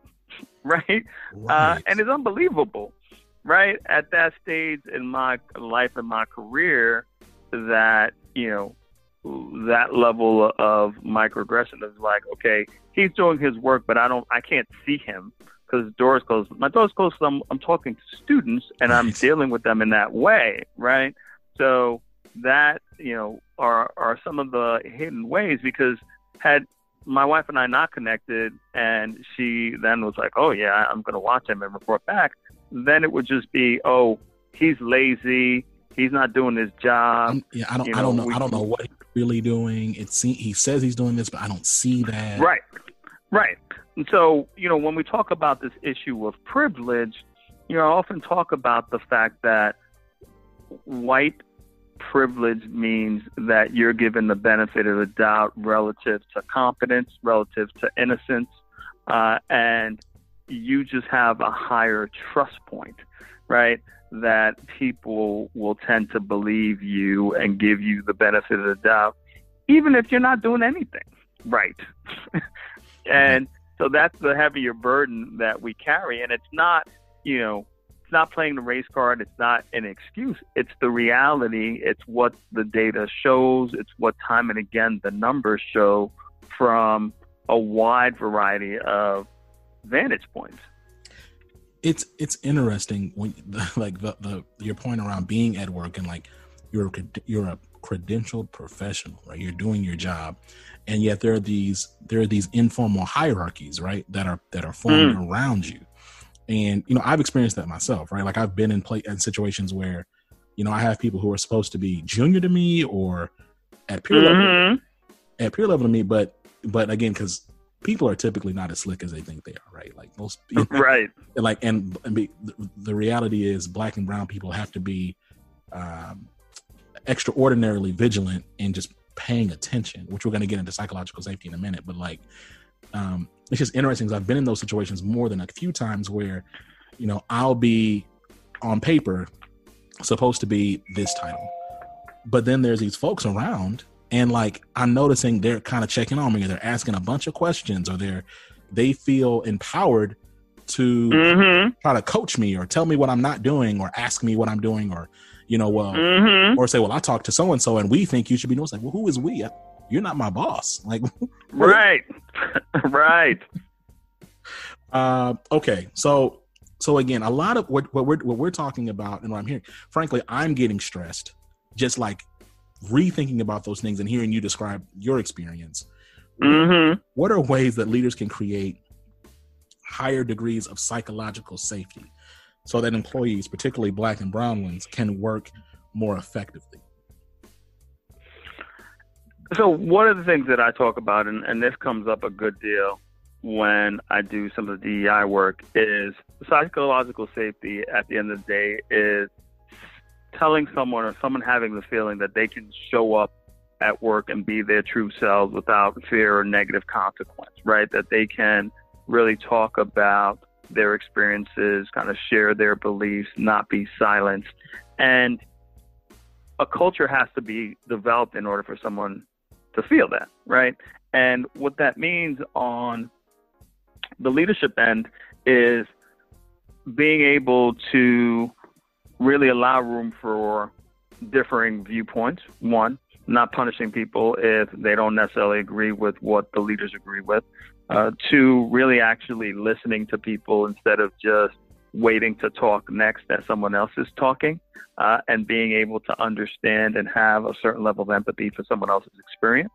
right? Right. Uh, and it's unbelievable right at that stage in my life and my career that you know that level of microaggression is like okay he's doing his work but i don't i can't see him because the doors closed. My doors closed so I'm, I'm talking to students and i'm dealing with them in that way right? So that you know are are some of the hidden ways because had my wife and i not connected and she then was like oh yeah i'm going to watch him and report back then it would just be, oh, he's lazy. He's not doing his job. I'm, yeah, I don't. You know, I don't know. We, I don't know what he's really doing. It he says he's doing this, but I don't see that. Right, right. And so, you know, when we talk about this issue of privilege, you know, I often talk about the fact that white privilege means that you're given the benefit of the doubt relative to competence, relative to innocence, uh, and you just have a higher trust point, right? That people will tend to believe you and give you the benefit of the doubt, even if you're not doing anything right. and so that's the heavier burden that we carry. And it's not, you know, it's not playing the race card. It's not an excuse. It's the reality. It's what the data shows. It's what time and again the numbers show from a wide variety of vantage points. It's it's interesting when like the, the your point around being at work and like you're a, you're a credentialed professional, right? You're doing your job, and yet there are these there are these informal hierarchies, right? That are that are forming mm. around you, and you know I've experienced that myself, right? Like I've been in play in situations where, you know, I have people who are supposed to be junior to me or at peer mm-hmm. level, at peer level to me, but but again, because people are typically not as slick as they think they are, right? Like most, know, right? Like, and, and be, the reality is, black and brown people have to be um, extraordinarily vigilant and just paying attention. Which we're going to get into psychological safety in a minute, but like, um, it's just interesting because I've been in those situations more than a few times where, you know, I'll be on paper supposed to be this title, but then there's these folks around and like i'm noticing they're kind of checking on me or they're asking a bunch of questions or they're they feel empowered to mm-hmm. try to coach me or tell me what i'm not doing or ask me what i'm doing or you know well mm-hmm. or say well i talked to so and so and we think you should be doing it's like well who is we? You're not my boss. Like right. Right. Uh okay. So so again a lot of what, what we're what we're talking about and what i'm hearing frankly i'm getting stressed just like rethinking about those things and hearing you describe your experience, Mm-hmm. what are ways that leaders can create higher degrees of psychological safety so that employees, particularly black and brown ones, can work more effectively? So one of the things that I talk about, and, and this comes up a good deal when I do some of the DEI work, is psychological safety. At the end of the day, is telling someone or someone having the feeling that they can show up at work and be their true selves without fear or negative consequence, right? That they can really talk about their experiences, kind of share their beliefs, not be silenced. And a culture has to be developed in order for someone to feel that, right? And what that means on the leadership end is being able to really allow room for differing viewpoints. One, not punishing people if they don't necessarily agree with what the leaders agree with. Uh, two, really actually listening to people instead of just waiting to talk next as someone else is talking, uh, and being able to understand and have a certain level of empathy for someone else's experience.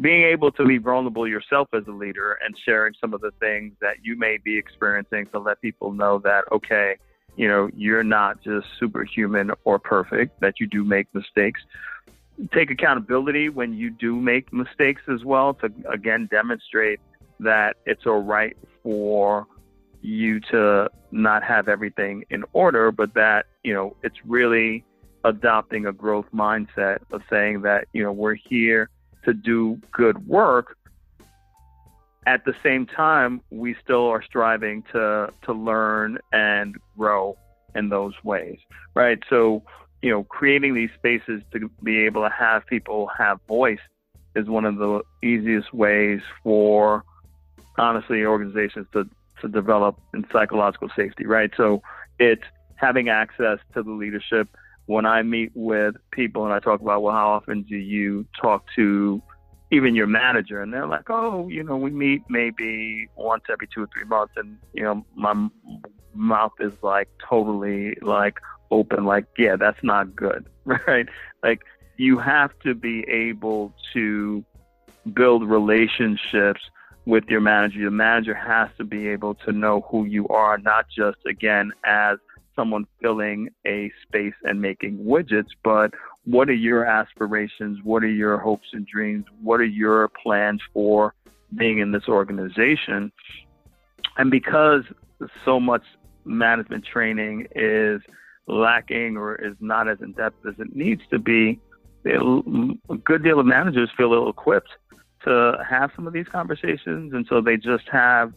Being able to be vulnerable yourself as a leader and sharing some of the things that you may be experiencing to let people know that, okay, you know, you're not just superhuman or perfect, that you do make mistakes. Take accountability when you do make mistakes as well to, again, demonstrate that it's all right for you to not have everything in order, but that, you know, it's really adopting a growth mindset of saying that, you know, we're here to do good work. At the same time, we still are striving to to learn and grow in those ways, right? So, you know, creating these spaces to be able to have people have voice is one of the easiest ways for honestly organizations to to develop in psychological safety, right? So it's having access to the leadership. When I meet with people and I talk about, well, how often do you talk to even your manager? And they're like, oh, you know, we meet maybe once every two or three months. And, you know, my mouth is like totally like open, like, yeah, that's not good, right? Like, you have to be able to build relationships with your manager. Your manager has to be able to know who you are, not just again as someone filling a space and making widgets, but what are your aspirations? What are your hopes and dreams? What are your plans for being in this organization? And because so much management training is lacking or is not as in depth as it needs to be, a good deal of managers feel ill equipped to have some of these conversations. And so they just have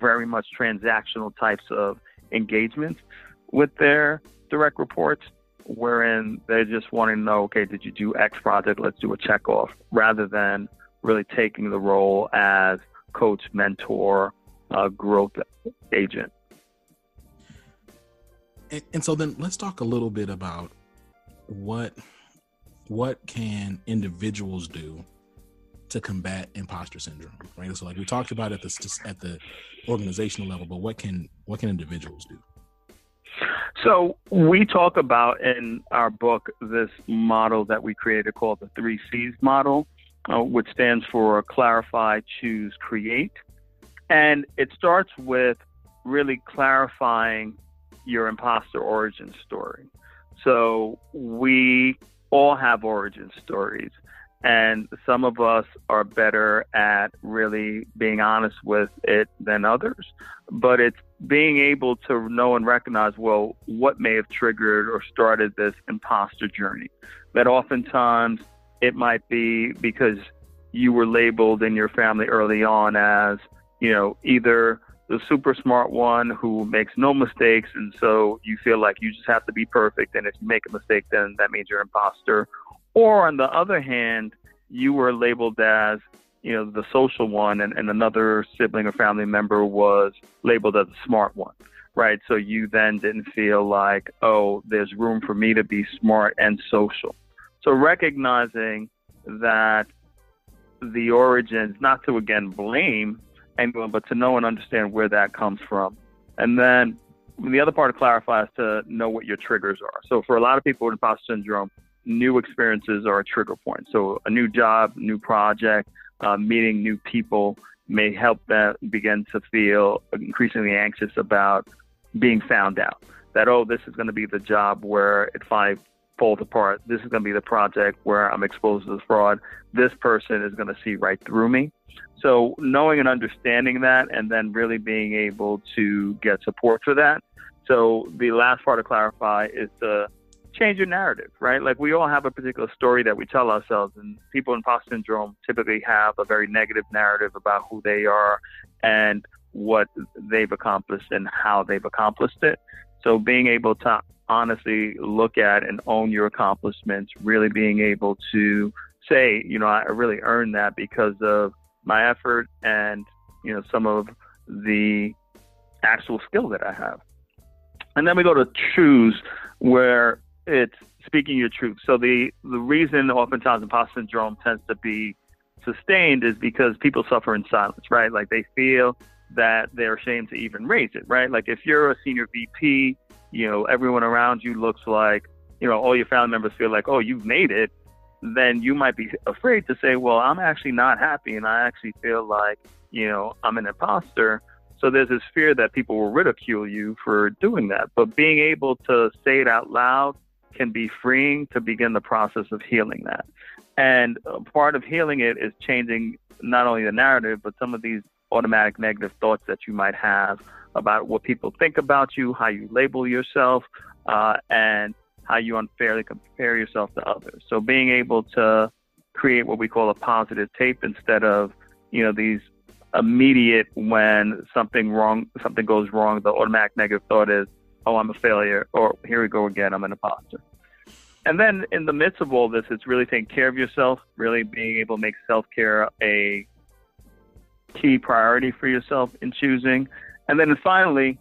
very much transactional types of engagements with their direct reports, wherein they're just wanting to know, okay, did you do X project? Let's do a check off, rather than really taking the role as coach, mentor, uh, growth agent. And, and so then let's talk a little bit about what what can individuals do to combat imposter syndrome right so like we talked about at the at the organizational level but what can what can individuals do so we talk about in our book this model that we created called the three c's model uh, which stands for clarify choose create. And it starts with really clarifying your imposter origin story. So we all have origin stories and some of us are better at really being honest with it than others. But it's being able to know and recognize, well, what may have triggered or started this imposter journey. That oftentimes it might be because you were labeled in your family early on as, you know, either the super smart one who makes no mistakes, and so you feel like you just have to be perfect, and if you make a mistake, then that means you're an imposter, or on the other hand, you were labeled as, you know, the social one and, and another sibling or family member was labeled as the smart one, right? So you then didn't feel like, oh, there's room for me to be smart and social. So recognizing that the origins, not to again blame anyone, but to know and understand where that comes from. And then the other part to clarify is to know what your triggers are. So for a lot of people with imposter syndrome, new experiences are a trigger point. So a new job, new project, uh, meeting new people may help them begin to feel increasingly anxious about being found out. That, oh, this is going to be the job where it I fall apart, this is going to be the project where I'm exposed to the fraud. This person is going to see right through me. So knowing and understanding that and then really being able to get support for that. So the last part to clarify is to change your narrative, right? Like we all have a particular story that we tell ourselves, and people in imposter syndrome typically have a very negative narrative about who they are and what they've accomplished and how they've accomplished it. So being able to honestly look at and own your accomplishments, really being able to say, you know, I really earned that because of my effort and, you know, some of the actual skill that I have. And then we go to choose where it's speaking your truth. So the the reason oftentimes imposter syndrome tends to be sustained is because people suffer in silence, right? Like they feel that they're ashamed to even raise it, right? Like if you're a senior VP, you know, everyone around you looks like, you know, all your family members feel like, oh, you've made it, then you might be afraid to say, well, I'm actually not happy and I actually feel like, you know, I'm an imposter. So there's this fear that people will ridicule you for doing that. But being able to say it out loud can be freeing to begin the process of healing that. And part of healing it is changing not only the narrative, but some of these automatic negative thoughts that you might have about what people think about you, how you label yourself, uh, and how you unfairly compare yourself to others. So being able to create what we call a positive tape instead of, you know, these immediate when something wrong, something goes wrong, the automatic negative thought is, oh, I'm a failure, or here we go again, I'm an imposter. And then in the midst of all this, it's really taking care of yourself, really being able to make self care a key priority for yourself in choosing. And then finally,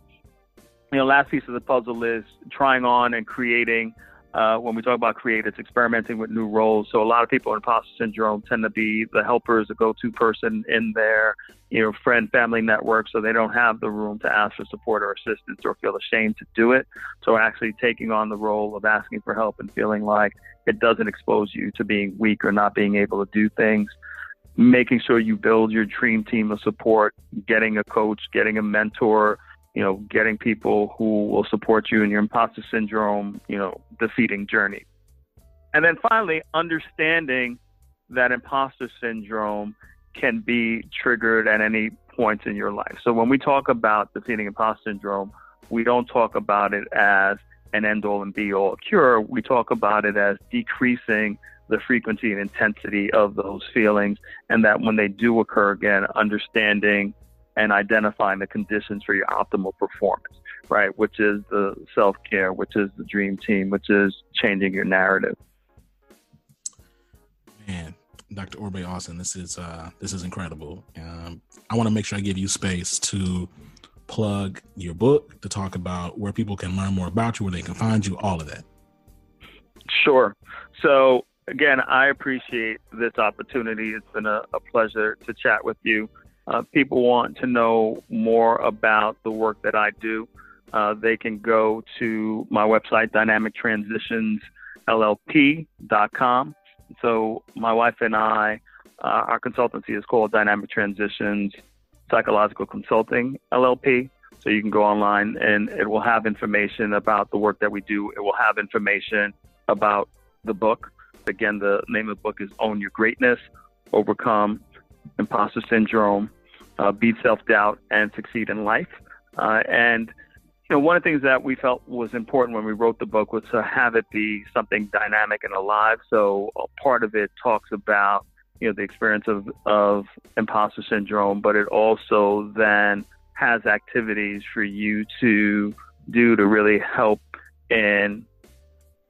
you know, last piece of the puzzle is trying on and creating. Uh, when we talk about create, it's experimenting with new roles. So a lot of people in imposter syndrome tend to be the helpers, the go-to person in their, you know, friend family network, so they don't have the room to ask for support or assistance or feel ashamed to do it. So actually taking on the role of asking for help and feeling like it doesn't expose you to being weak or not being able to do things making sure you build your dream team of support, getting a coach, getting a mentor, you know, getting people who will support you in your imposter syndrome, you know, defeating journey. And then finally, understanding that imposter syndrome can be triggered at any point in your life. So when we talk about defeating imposter syndrome, we don't talk about it as an end all and be all cure. We talk about it as decreasing the frequency and intensity of those feelings, and that when they do occur again, understanding and identifying the conditions for your optimal performance, right? Which is the self care, which is the dream team, which is changing your narrative. Man, Dr. Orbe Austin, this is uh, this is incredible. Um, I want to make sure I give you space to plug your book, to talk about where people can learn more about you, where they can find you, all of that. Sure. So again, I appreciate this opportunity. It's been a, a pleasure to chat with you. Uh, people want to know more about the work that I do. Uh, they can go to my website, dynamictransitionsllp.com. So my wife and I, uh, our consultancy is called Dynamic Transitions Psychological Consulting LLP. So you can go online and it will have information about the work that we do. It will have information about the book. Again, the name of the book is Own Your Greatness, Overcome Imposter Syndrome, uh, Beat Self Doubt, and Succeed in Life. Uh, and you know, one of the things that we felt was important when we wrote the book was to have it be something dynamic and alive. So part of it talks about you know the experience of of imposter syndrome, but it also then has activities for you to do to really help in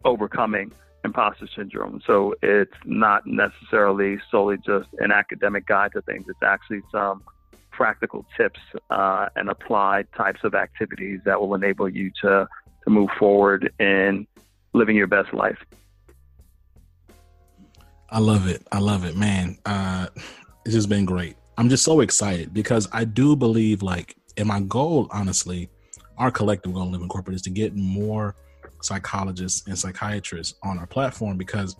overcoming imposter syndrome. So it's not necessarily solely just an academic guide to things. It's actually some practical tips uh, and applied types of activities that will enable you to, to move forward in living your best life. I love it. I love it, man. Uh, it's just been great. I'm just so excited because I do believe, like, and my goal, honestly, our collective goal, in Corporate, is to get more psychologists and psychiatrists on our platform because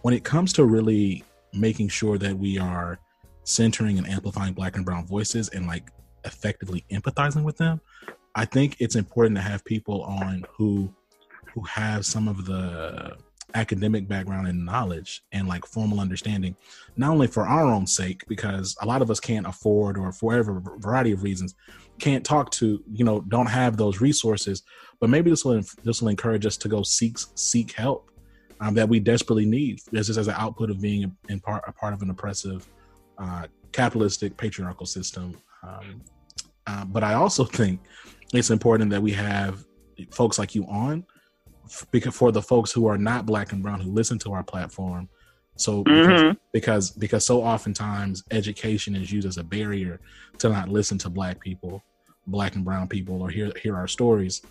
when it comes to really making sure that we are centering and amplifying black and brown voices and like effectively empathizing with them i think it's important to have people on who who have some of the academic background and knowledge and like formal understanding not only for our own sake because a lot of us can't afford or for whatever variety of reasons can't talk to you know don't have those resources but maybe this will this will encourage us to go seek seek help um, that we desperately need. This is as an output of being in part a part of an oppressive uh, capitalistic patriarchal system. Um, uh, but i also think it's important that we have folks like you on because for the folks who are not black and brown who listen to our platform. So because, mm-hmm. because because so oftentimes education is used as a barrier to not listen to black people black and brown people or hear hear our stories.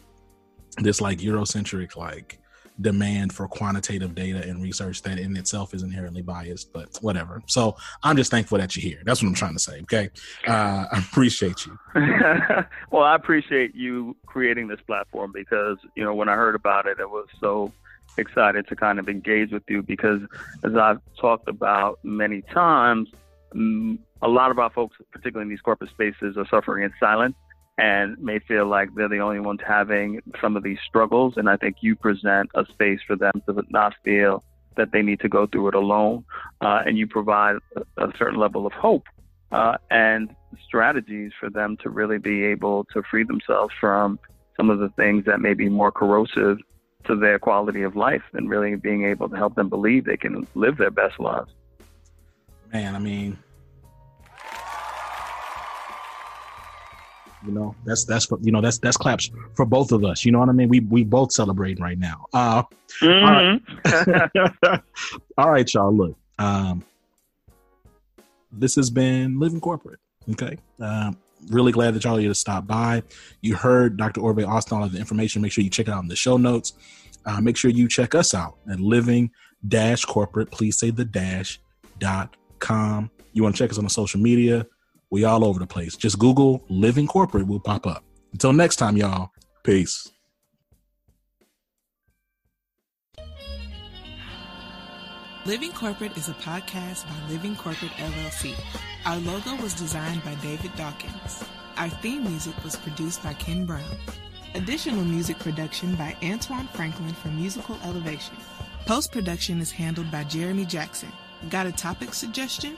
This like eurocentric like demand for quantitative data and research that in itself is inherently biased, but whatever. So I'm just thankful that you're here. That's what I'm trying to say. Okay. Uh, I appreciate you. well, I appreciate you creating this platform because, you know, when I heard about it, it was so excited to kind of engage with you because as I've talked about many times, mm, a lot of our folks, particularly in these corporate spaces, are suffering in silence and may feel like they're the only ones having some of these struggles. And I think you present a space for them to not feel that they need to go through it alone. Uh, and you provide a, certain level of hope uh, and strategies for them to really be able to free themselves from some of the things that may be more corrosive to their quality of life and really being able to help them believe they can live their best lives. Man, I mean, You know, that's that's for, you know that's that's claps for both of us. You know what I mean? We we both celebrating right now. Uh, mm-hmm. all, right. all right, y'all. Look, um, this has been Living Corporate. Okay, um, really glad that y'all here to stop by. You heard Dr. Orbe Austin all of the information. Make sure you check it out in the show notes. Uh, make sure you check us out at Living Dash Corporate. Please say the dash dot com. You want to check us on the social media we all over the place. Just Google Living Corporate will pop up. Until next time, y'all. Peace. Living Corporate is a podcast by Living Corporate LLC. Our logo was designed by David Dawkins. Our theme music was produced by Ken Brown. Additional music production by Antoine Franklin for Musical Elevation. Post production is handled by Jeremy Jackson. Got a topic suggestion?